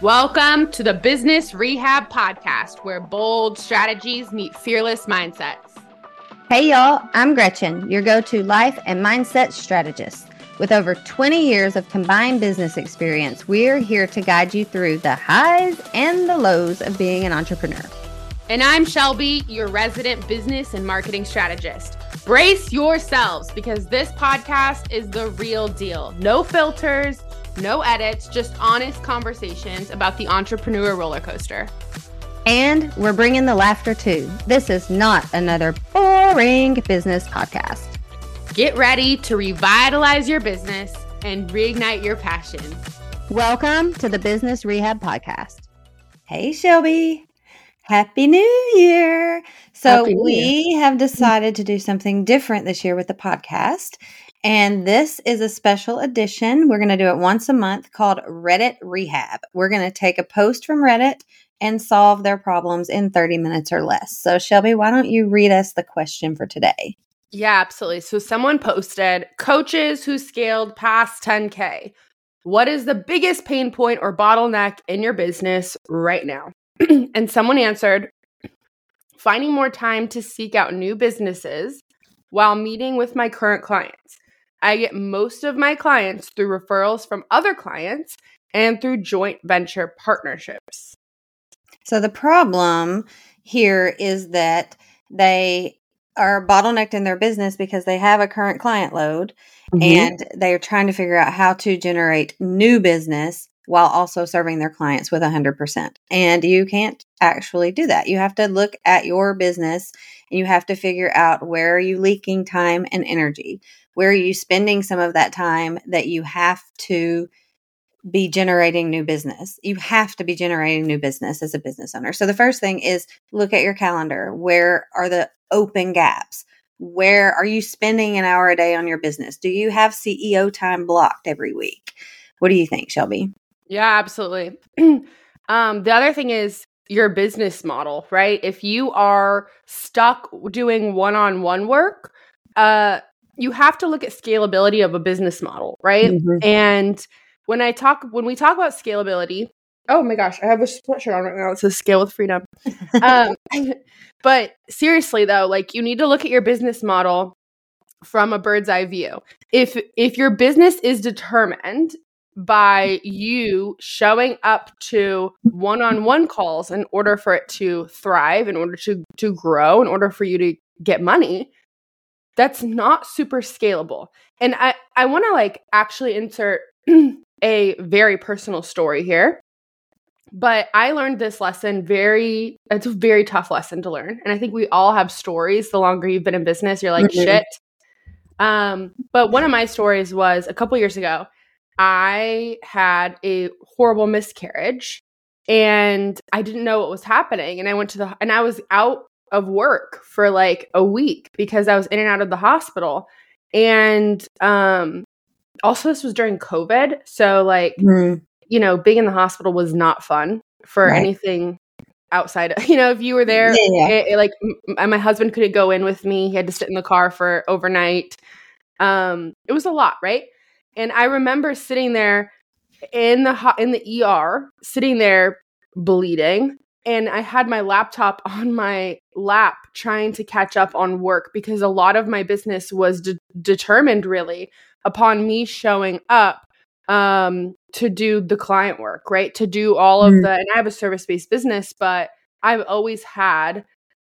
Welcome to the Business Rehab Podcast, where bold strategies meet fearless mindsets. Hey, y'all, I'm Gretchen, your go to life and mindset strategist. With over 20 years of combined business experience, we're here to guide you through the highs and the lows of being an entrepreneur. And I'm Shelby, your resident business and marketing strategist. Brace yourselves because this podcast is the real deal. No filters no edits, just honest conversations about the entrepreneur roller coaster. And we're bringing the laughter too. This is not another boring business podcast. Get ready to revitalize your business and reignite your passion. Welcome to the Business Rehab Podcast. Hey, Shelby. Happy New Year. So, New we Year. have decided to do something different this year with the podcast. And this is a special edition. We're going to do it once a month called Reddit Rehab. We're going to take a post from Reddit and solve their problems in 30 minutes or less. So, Shelby, why don't you read us the question for today? Yeah, absolutely. So, someone posted coaches who scaled past 10K. What is the biggest pain point or bottleneck in your business right now? and someone answered finding more time to seek out new businesses while meeting with my current clients. I get most of my clients through referrals from other clients and through joint venture partnerships. So the problem here is that they are bottlenecked in their business because they have a current client load mm-hmm. and they're trying to figure out how to generate new business while also serving their clients with 100%. And you can't actually do that. You have to look at your business and you have to figure out where are you leaking time and energy? Where are you spending some of that time that you have to be generating new business. You have to be generating new business as a business owner. So the first thing is look at your calendar. Where are the open gaps? Where are you spending an hour a day on your business? Do you have CEO time blocked every week? What do you think, Shelby? Yeah, absolutely. um, the other thing is your business model, right? If you are stuck doing one on one work, uh, you have to look at scalability of a business model, right? Mm-hmm. And when I talk when we talk about scalability, oh my gosh, I have a sweatshirt on right now. It says scale with freedom. um, but seriously though, like you need to look at your business model from a bird's eye view. If if your business is determined by you showing up to one-on-one calls in order for it to thrive, in order to to grow, in order for you to get money, that's not super scalable. And I, I want to like actually insert a very personal story here. But I learned this lesson very, it's a very tough lesson to learn. And I think we all have stories. The longer you've been in business, you're like, mm-hmm. shit. Um, but one of my stories was a couple years ago, I had a horrible miscarriage and I didn't know what was happening. And I went to the, and I was out of work for like a week because I was in and out of the hospital. And um also this was during COVID, so like mm. you know, being in the hospital was not fun for right. anything outside you know if you were there yeah. it, it, like m- my husband couldn't go in with me he had to sit in the car for overnight um it was a lot right and i remember sitting there in the ho- in the ER sitting there bleeding and I had my laptop on my lap trying to catch up on work because a lot of my business was de- determined really upon me showing up um, to do the client work, right? To do all of mm. the, and I have a service based business, but I've always had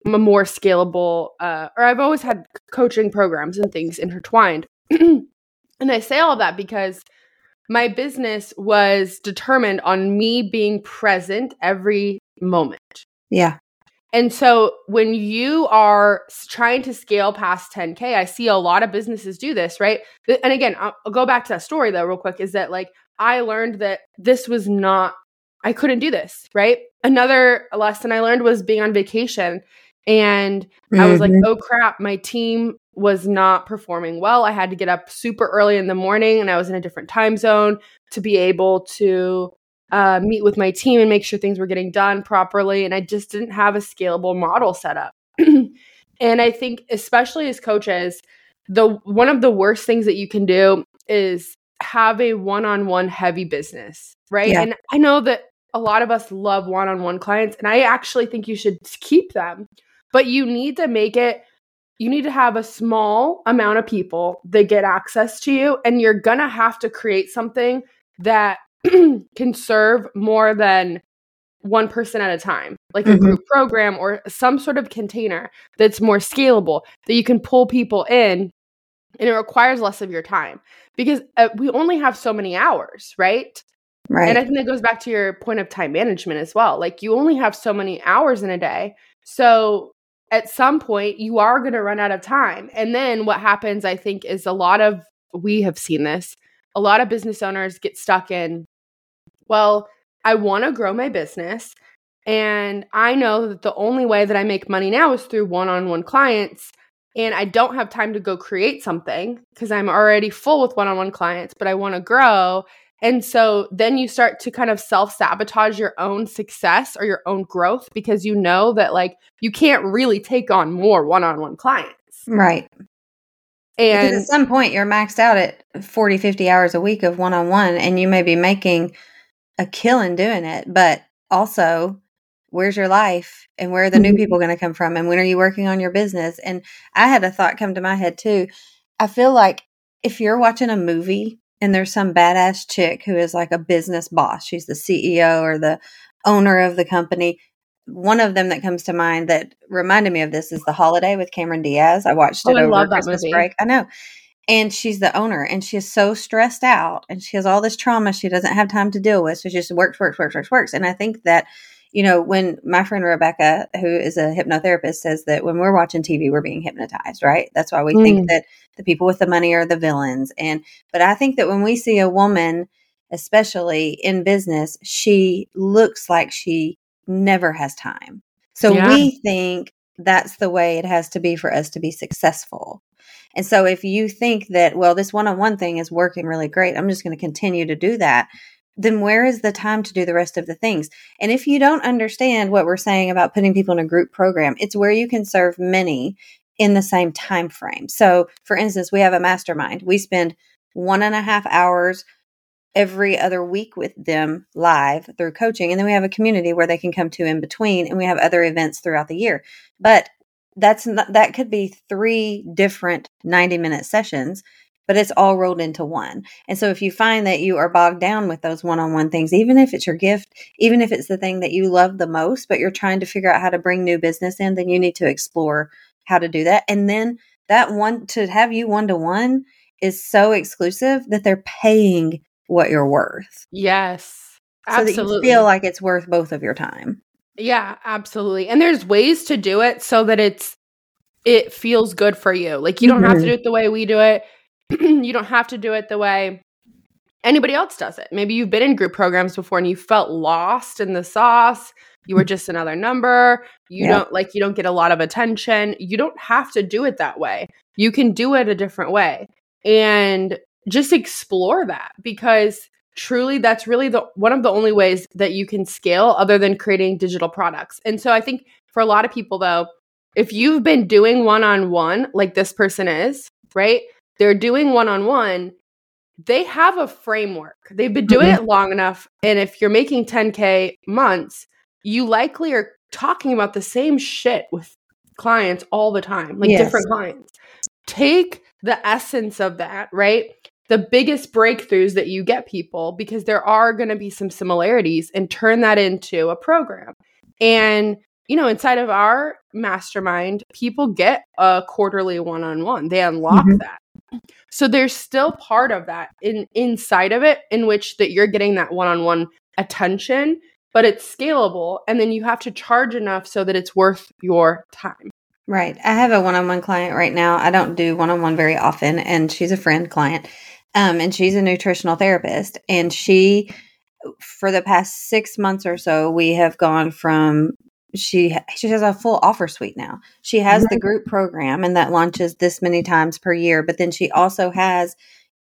a more scalable, uh, or I've always had coaching programs and things intertwined. and I say all that because my business was determined on me being present every moment. Yeah. And so when you are trying to scale past 10K, I see a lot of businesses do this, right? And again, I'll, go back to that story though, real quick, is that like I learned that this was not, I couldn't do this, right? Another lesson I learned was being on vacation. And mm-hmm. I was like, mm-hmm. oh crap, my team was not performing well. I had to get up super early in the morning and I was in a different time zone to be able to uh, meet with my team and make sure things were getting done properly. And I just didn't have a scalable model set up. and I think, especially as coaches, the one of the worst things that you can do is have a one-on-one heavy business, right? Yeah. And I know that a lot of us love one-on-one clients and I actually think you should keep them. But you need to make it you need to have a small amount of people that get access to you and you're to have to create something that can serve more than one person at a time, like mm-hmm. a group program or some sort of container that's more scalable that you can pull people in and it requires less of your time because uh, we only have so many hours, right? Right. And I think that goes back to your point of time management as well. Like you only have so many hours in a day. So at some point you are going to run out of time. And then what happens, I think, is a lot of, we have seen this, a lot of business owners get stuck in, well, I want to grow my business. And I know that the only way that I make money now is through one on one clients. And I don't have time to go create something because I'm already full with one on one clients, but I want to grow. And so then you start to kind of self sabotage your own success or your own growth because you know that like you can't really take on more one on one clients. Right. And because at some point you're maxed out at 40, 50 hours a week of one on one and you may be making a killing doing it, but also where's your life and where are the mm-hmm. new people going to come from and when are you working on your business? And I had a thought come to my head too. I feel like if you're watching a movie and there's some badass chick who is like a business boss. She's the CEO or the owner of the company. One of them that comes to mind that reminded me of this is The Holiday with Cameron Diaz. I watched it oh, over Christmas movie. break. I know. And she's the owner and she is so stressed out and she has all this trauma she doesn't have time to deal with. So she just works, works, works, works, works. And I think that you know, when my friend Rebecca, who is a hypnotherapist, says that when we're watching TV, we're being hypnotized, right? That's why we mm. think that the people with the money are the villains. And, but I think that when we see a woman, especially in business, she looks like she never has time. So yeah. we think that's the way it has to be for us to be successful. And so if you think that, well, this one on one thing is working really great, I'm just going to continue to do that then where is the time to do the rest of the things? And if you don't understand what we're saying about putting people in a group program, it's where you can serve many in the same time frame. So, for instance, we have a mastermind. We spend one and a half hours every other week with them live through coaching. And then we have a community where they can come to in between and we have other events throughout the year. But that's not, that could be three different 90 minute sessions but it's all rolled into one. And so if you find that you are bogged down with those one on one things, even if it's your gift, even if it's the thing that you love the most, but you're trying to figure out how to bring new business in, then you need to explore how to do that. And then that one to have you one to one is so exclusive that they're paying what you're worth. Yes. Absolutely. So that you feel like it's worth both of your time. Yeah, absolutely. And there's ways to do it so that it's it feels good for you. Like you don't mm-hmm. have to mm-hmm. do it the way we do it. you don't have to do it the way anybody else does it. Maybe you've been in group programs before and you felt lost in the sauce. You were just another number. You yeah. don't like you don't get a lot of attention. You don't have to do it that way. You can do it a different way. And just explore that because truly that's really the one of the only ways that you can scale other than creating digital products. And so I think for a lot of people though, if you've been doing one-on-one like this person is, right? They're doing one on one, they have a framework. They've been doing mm-hmm. it long enough. And if you're making 10K months, you likely are talking about the same shit with clients all the time, like yes. different clients. Take the essence of that, right? The biggest breakthroughs that you get people, because there are going to be some similarities, and turn that into a program. And you know, inside of our mastermind, people get a quarterly one on one. They unlock mm-hmm. that. So there's still part of that in inside of it in which that you're getting that one-on-one attention, but it's scalable and then you have to charge enough so that it's worth your time. Right. I have a one-on-one client right now. I don't do one-on-one very often and she's a friend client. Um, and she's a nutritional therapist and she for the past 6 months or so we have gone from she she has a full offer suite now. She has the group program and that launches this many times per year, but then she also has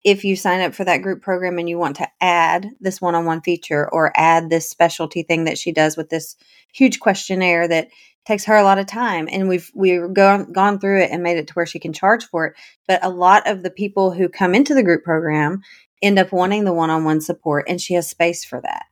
if you sign up for that group program and you want to add this one-on-one feature or add this specialty thing that she does with this huge questionnaire that takes her a lot of time and we've we've gone gone through it and made it to where she can charge for it but a lot of the people who come into the group program end up wanting the one-on-one support and she has space for that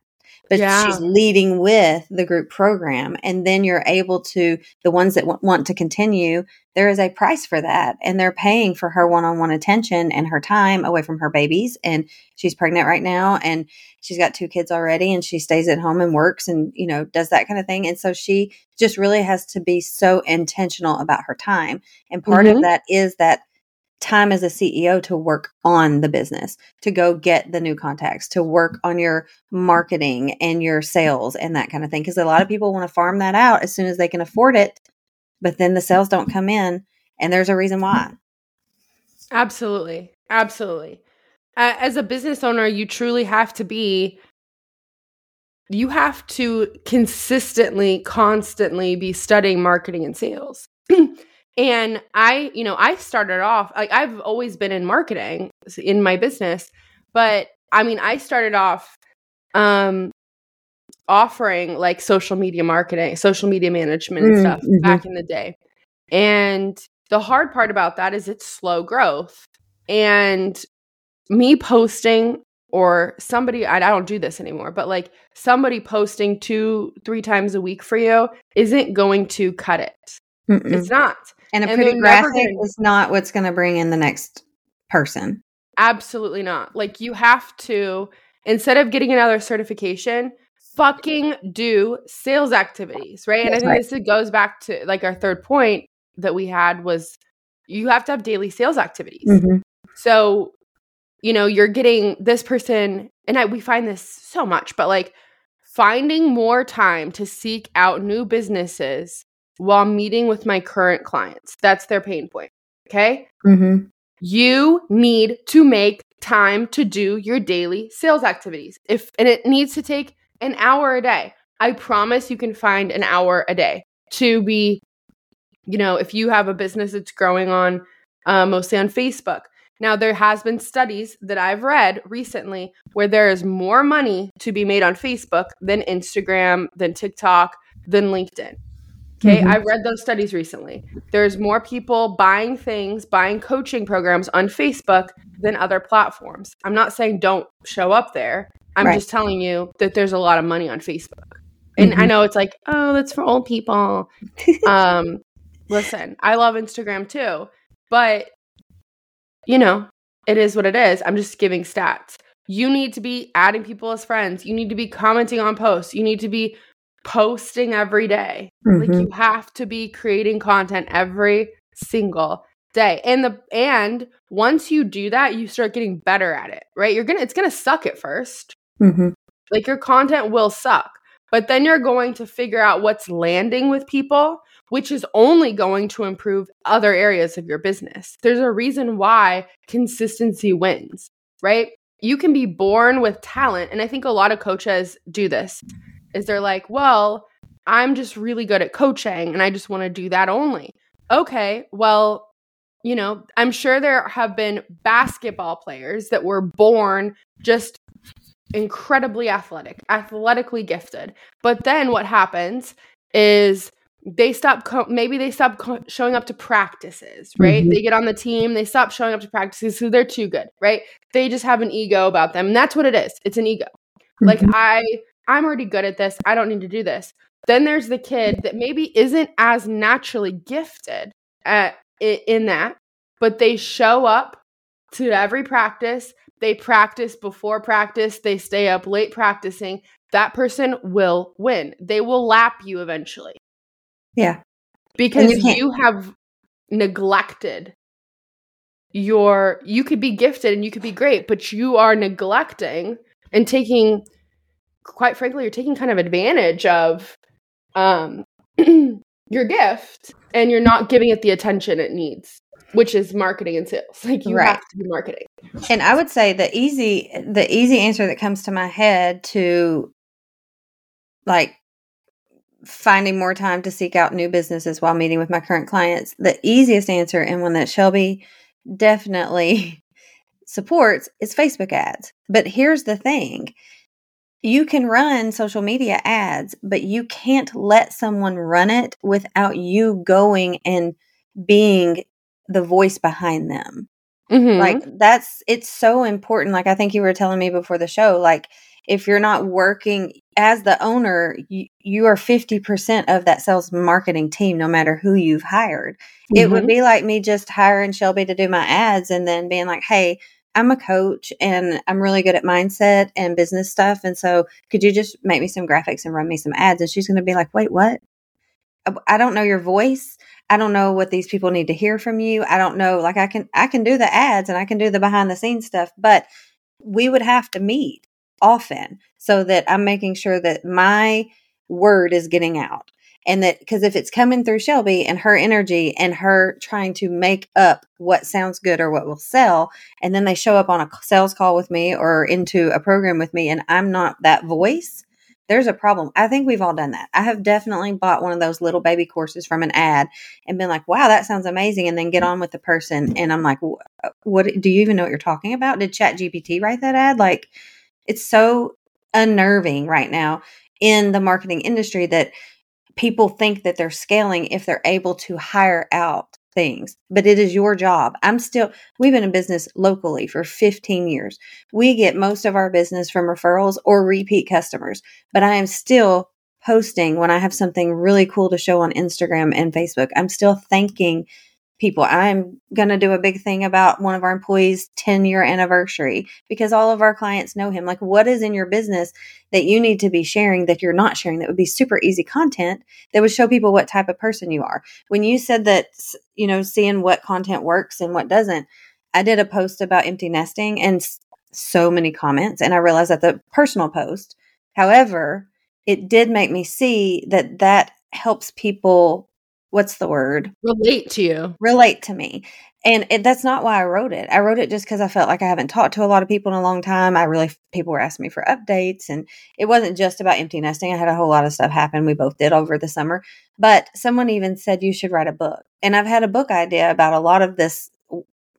but Yeah. she's leading with the group program. And then you're able to, the ones that w- want to continue, there is a price for that. And they're paying for her one on one attention and her time away from her babies. And she's pregnant right now and she's got two kids already and she stays at home and works and, you know, does that kind of thing. And so she just really has to be so intentional about her time. And part Mhm. of that is that time as a CEO to work on the business, to go get the new contacts, to work on your marketing and your sales and that kind of thing. Because a lot of people want to farm that out as soon as they can afford it, but then the sales don't come in. And there's a reason why. Absolutely. Absolutely. Uh, as a business owner, you truly have to be, you have to consistently, constantly be studying marketing and sales. and I, you know, I started off, like, I've always been in marketing in my business, but I mean, I started off, um, offering like social media marketing, social media management and Mm, stuff mhm. back in the day. And the hard part about that is it's slow growth. And me posting or somebody, I, I don't do this anymore, but like somebody posting two, three times a week for you isn't going to cut it. Mm-mm. It's not. and a and pretty graphic gonna- is not what's going to bring in the next person. Absolutely not. Like you have to, instead of getting another certification, fucking do sales activities, right? and I think right. this goes back to like our third point that we had was you have to have daily sales activities. Mhm. So, you know, you're getting this person, and I we find this so much, but like finding more time to seek out new businesses while meeting with my current clients. That's their pain point. Okay. Mhm. You need to make time to do your daily sales activities. If and it needs to take an hour a day. I promise you can find an hour a day to be you know, if you have a business that's growing on uh, mostly on Facebook. Now there has been studies that I've read recently where there is more money to be made on Facebook than Instagram, than TikTok, than LinkedIn. Okay, Mhm. I read those studies recently. There's more people buying things, buying coaching programs on Facebook than other platforms. I'm not saying don't show up there. I'm Right. just telling you that there's a lot of money on Facebook. And I Mhm. know it's like, oh, that's for old people. um, listen, I love Instagram too, but you know, it is what it is. I'm just giving stats. You need to be adding people as friends. You need to be commenting on posts. You need to be posting every day. Like Mhm. you have to be creating content every single day. And the and once you do that, you start getting better at it, right? You're to it's going to suck at first. Mhm. Like your content will suck, but then you're going to figure out what's landing with people, which is only going to improve other areas of your business. There's a reason why consistency wins, right? You can be born with talent, and I think a lot of coaches do this. Is they're like, "Well, I'm just really good at coaching and I just want to do that only." Okay, well, you know, I'm sure there have been basketball players that were born just incredibly athletic, athletically gifted. But then what happens is they stop co- maybe they stop co- showing up to practices, right? Mhm. They get on the team, they stop showing up to practices so they're too good, right? They just have an ego about them. And that's what it is. It's an ego. Like Mhm. I I'm already good at this. I don't need to do this. Then there's the kid that maybe isn't as naturally gifted at in that, but they show up to every practice. They practice before practice. They stay up late practicing. That person will win. They will lap you eventually yeah. because you you have neglected your you could be gifted and you could be great but you are neglecting and taking quite frankly you're taking kind of advantage of um your gift and you're not giving it the attention it needs which is marketing and sales like you Right. have to be marketing And I would say the easy the easy answer that comes to my head to like finding more time to seek out new businesses while meeting with my current clients, the easiest answer and one that Shelby definitely supports is Facebook ads. But here's the thing. You can run social media ads, but you can't let someone run it without you going and being the voice behind them Mhm. like that's it's so important like i think you were telling me before the show like if you're not working as the owner, you, you are 50% of that sales marketing team, no matter who you've hired. Mm-hmm. It would mm-hmm. be like me just hiring Shelby to do my ads and then being like, hey, I'm a coach and I'm really good at mindset and business stuff. And so could you just make me some graphics and run me some ads? And she's going to be like, wait, what? I don't know your voice. I don't know what these people need to hear from you. I don't know. Like I can, I can do the ads and I can do the behind the scenes stuff, but we would have to meet often so that I'm making sure that my word is getting out. And that because if it's coming through Shelby and her energy and her trying to make up what sounds good or what will sell, and then they show up on a sales call with me or into a program with me, and I'm not that voice, there's a problem. I think we've all done that. I have definitely bought one of those little baby courses from an ad and been like, wow, that sounds amazing. And then get on with the person. And I'm like, what do you even know what you're talking about? Did Chat GPT write that ad? Like, it's so unnerving right now in the marketing industry that people think that they're scaling if they're able to hire out things, but it is your job. I'm still, we've been in business locally for 15 years. We get most of our business from referrals or repeat customers, but I am still posting when I have something really cool to show on Instagram and Facebook. I'm still thanking people. I'm going to do a big thing about one of our employees' 10 year anniversary because all of our clients know him. Like, what is in your business that you need to be sharing that you're not sharing that would be super easy content that would show people what type of person you are? When you said that, you know, seeing what content works and what doesn't, I did a post about empty nesting and so many comments. And I realized that the personal post, however, it did make me see that that helps people what's the word? Relate to you. Relate to me. And it, that's not why I wrote it. I wrote it just because I felt like I haven't talked to a lot of people in a long time. I really, people were asking me for updates. And it wasn't just about empty nesting. I had a whole lot of stuff happen. We both did over the summer. But someone even said you should write a book. And I've had a book idea about a lot of this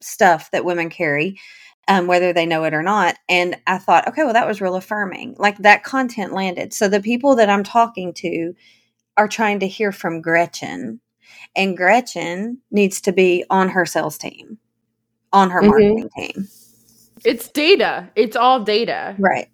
stuff that women carry. Um, whether they know it or not. And I thought, okay, well, that was real affirming. Like that content landed. So the people that I'm talking to are trying to hear from Gretchen and Gretchen needs to be on her sales team, on her mm-hmm. marketing team. It's data. It's all data. Right.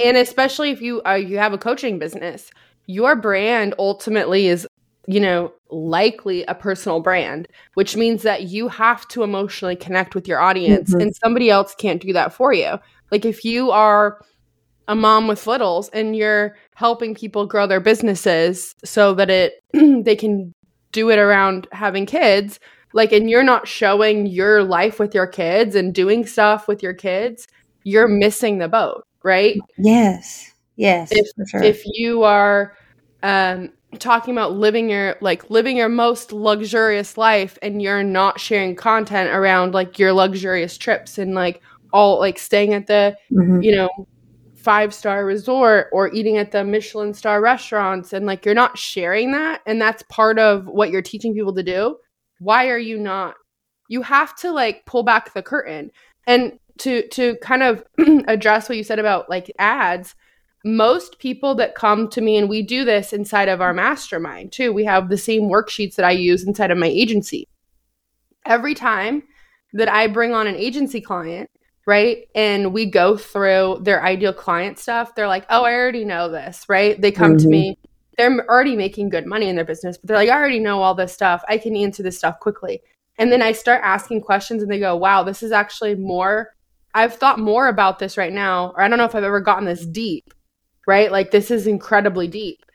And especially if you uh, you have a coaching business, your brand ultimately is, you know, likely a personal brand, which means that you have to emotionally connect with your audience mm-hmm. and somebody else can't do that for you. Like if you are a mom with littles and you're helping people grow their businesses so that it they can do it around having kids like and you're not showing your life with your kids and doing stuff with your kids you're missing the boat right yes yes if, sure. if you are um talking about living your like living your most luxurious life and you're not sharing content around like your luxurious trips and like all like staying at the mm-hmm. you know five star resort or eating at the Michelin star restaurants and like you're not sharing that and that's part of what you're teaching people to do, why are you not? You have to like pull back the curtain. And to to kind of address what you said about like ads, most people that come to me and we do this inside of our mastermind too. We have the same worksheets that I use inside of my agency. Every time that I bring on an agency client, right? And we go through their ideal client stuff. They're like, oh, I already know this, right? They come mm-hmm. to me. They're already making good money in their business, but they're like, I already know all this stuff. I can answer this stuff quickly. And then I start asking questions and they go, wow, this is actually more. I've thought more about this right now, or I don't know if I've ever gotten this deep, right? Like, this is incredibly deep.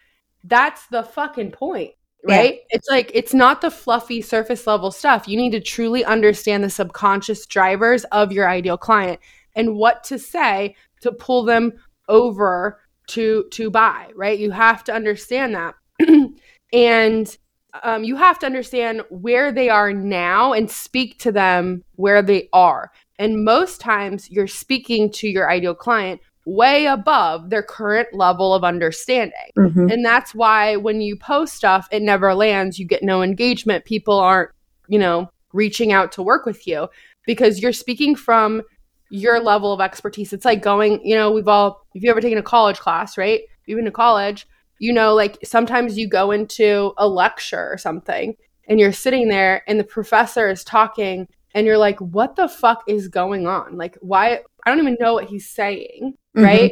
That's the fucking point right? Yeah. It's like it's not the fluffy surface level stuff. You need to truly understand the subconscious drivers of your ideal client and what to say to pull them over to to buy, right? You have to understand that. and um, you have to understand where they are now and speak to them where they are. And most times you're speaking to your ideal client way above their current level of understanding. Mm-hmm. And that's why when you post stuff, it never lands. You get no engagement. People aren't, you know, reaching out to work with you because you're speaking from your level of expertise. It's like going, you know, we've all, if you ever taken a college class, right? You've been to college, you know, like sometimes you go into a lecture or something and you're sitting there and the professor is talking and you're like, what the fuck is going on? Like, why? I don't even know what he's saying, mm-hmm. right?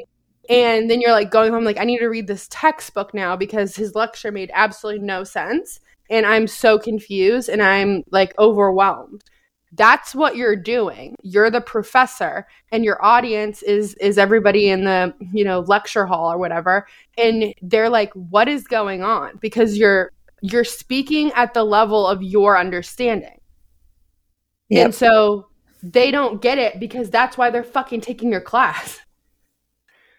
And then you're like going home, like, I need to read this textbook now because his lecture made absolutely no sense. And I'm so confused and I'm like overwhelmed. That's what you're doing. You're the professor and your audience is is everybody in the, you know, lecture hall or whatever. And they're like, what is going on? Because you're you're speaking at the level of your understanding. Yep. And so they don't get it because that's why they're fucking taking your class.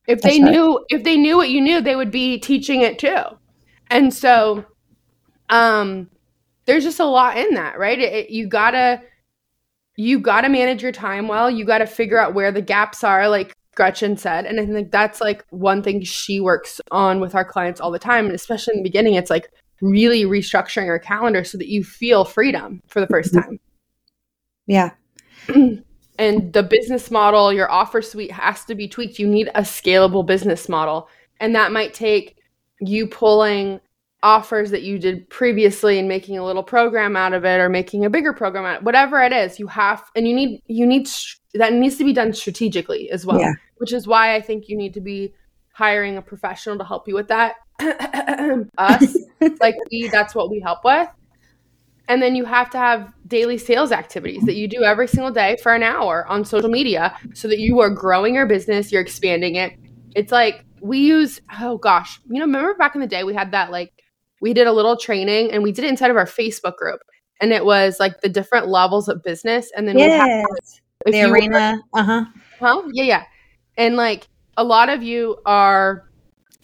If they knew if they knew what you knew, they would be teaching it too. And so um there's just a lot in that, right? It, it, you got to you got to manage your time well. You got to figure out where the gaps are like Gretchen said. And I think that's like one thing she works on with our clients all the time. And especially in the beginning, it's like really restructuring your calendar so that you feel freedom for the first mm-hmm. time. Yeah. and the business model, your offer suite has to be tweaked. You need a scalable business model. And that might take you pulling offers that you did previously and making a little program out of it or making a bigger program out whatever it is you have and you need you need that needs to be done strategically as well yeah. which is why i think you need to be hiring a professional to help you with that us like we that's what we help with and then you have to have daily sales activities that you do every single day for an hour on social media so that you are growing your business, you're expanding it. It's like we use, oh gosh, you know, remember back in the day we had that like, we did a little training and we did it inside of our Facebook group. And it was like the different levels of business. And then yes. we had the arena. Uh huh. Huh? Yeah, yeah. And like a lot of you are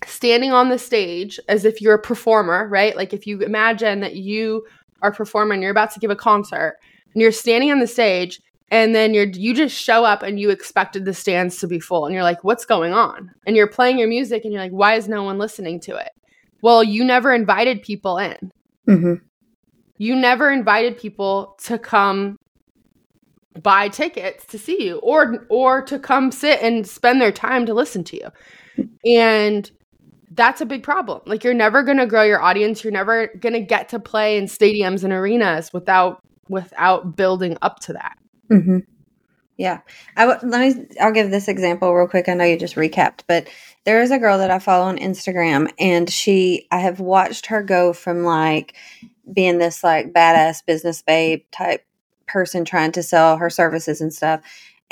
standing on the stage as if you're a performer, right? Like if you imagine that you are performing, you're about to give a concert, and you're standing on the stage, and then you're you just show up and you expected the stands to be full, and you're like, what's going on? And you're playing your music, and you're like, why is no one listening to it? Well, you never invited people in. Mm-hmm. You never invited people to come buy tickets to see you or or to come sit and spend their time to listen to you. And that's a big problem. Like you're never going to grow your audience. You're never going to get to play in stadiums and arenas without without building up to that. Mm-hmm. Yeah, I w- let me. I'll give this example real quick. I know you just recapped, but there is a girl that I follow on Instagram, and she. I have watched her go from like being this like badass business babe type person trying to sell her services and stuff,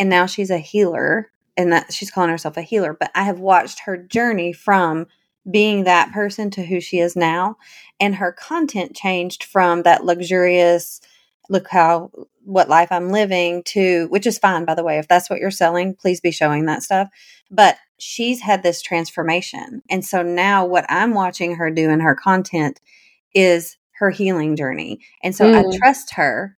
and now she's a healer, and that she's calling herself a healer. But I have watched her journey from being that person to who she is now. And her content changed from that luxurious, look how, what life I'm living to, which is fine, by the way. If that's what you're selling, please be showing that stuff. But she's had this transformation. And so now what I'm watching her do in her content is her healing journey. And so mm. I trust her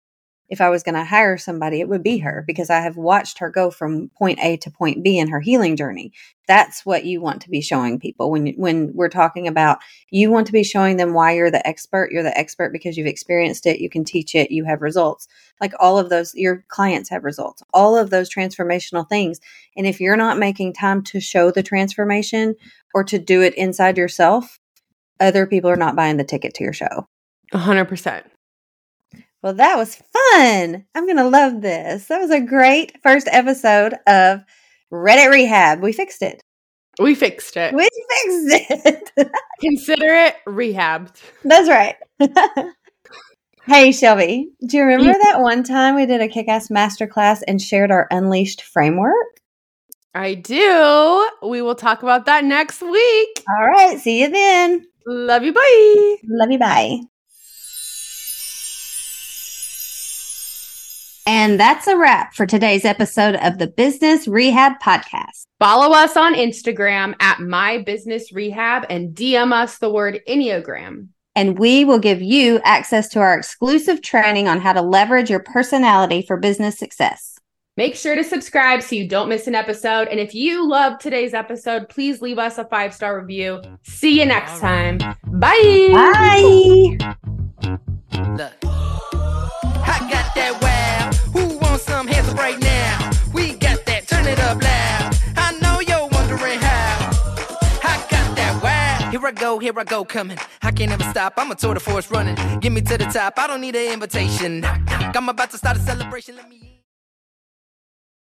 if I was going to hire somebody, it would be her because I have watched her go from point A to point B in her healing journey. That's what you want to be showing people when when we're talking about you want to be showing them why you're the expert. You're the expert because you've experienced it, you can teach it, you have results. Like all of those your clients have results. All of those transformational things. And if you're not making time to show the transformation or to do it inside yourself, other people are not buying the ticket to your show. 100%. Well, that was fun. I'm going to love this. That was a great first episode of Reddit Rehab. We fixed it. We fixed it. We fixed it. Consider it rehabbed. That's right. hey, Shelby, do you remember that one time we did a kick ass masterclass and shared our Unleashed framework? I do. We will talk about that next week. All right. See you then. Love you. Bye. Love you. Bye. And that's a wrap for today's episode of the Business Rehab Podcast. Follow us on Instagram at My Business Rehab and DM us the word Enneagram. And we will give you access to our exclusive training on how to leverage your personality for business success. Make sure to subscribe so you don't miss an episode. And if you love today's episode, please leave us a five star review. See you next time. Bye. Bye. Look, I got that some hands up right now. We got that, turn it up loud. I know you're wondering how. I got that wow. Here I go, here I go, coming. I can't ever stop. I'm a tour de force running. Get me to the top. I don't need an invitation. I'm about to start a celebration. Let me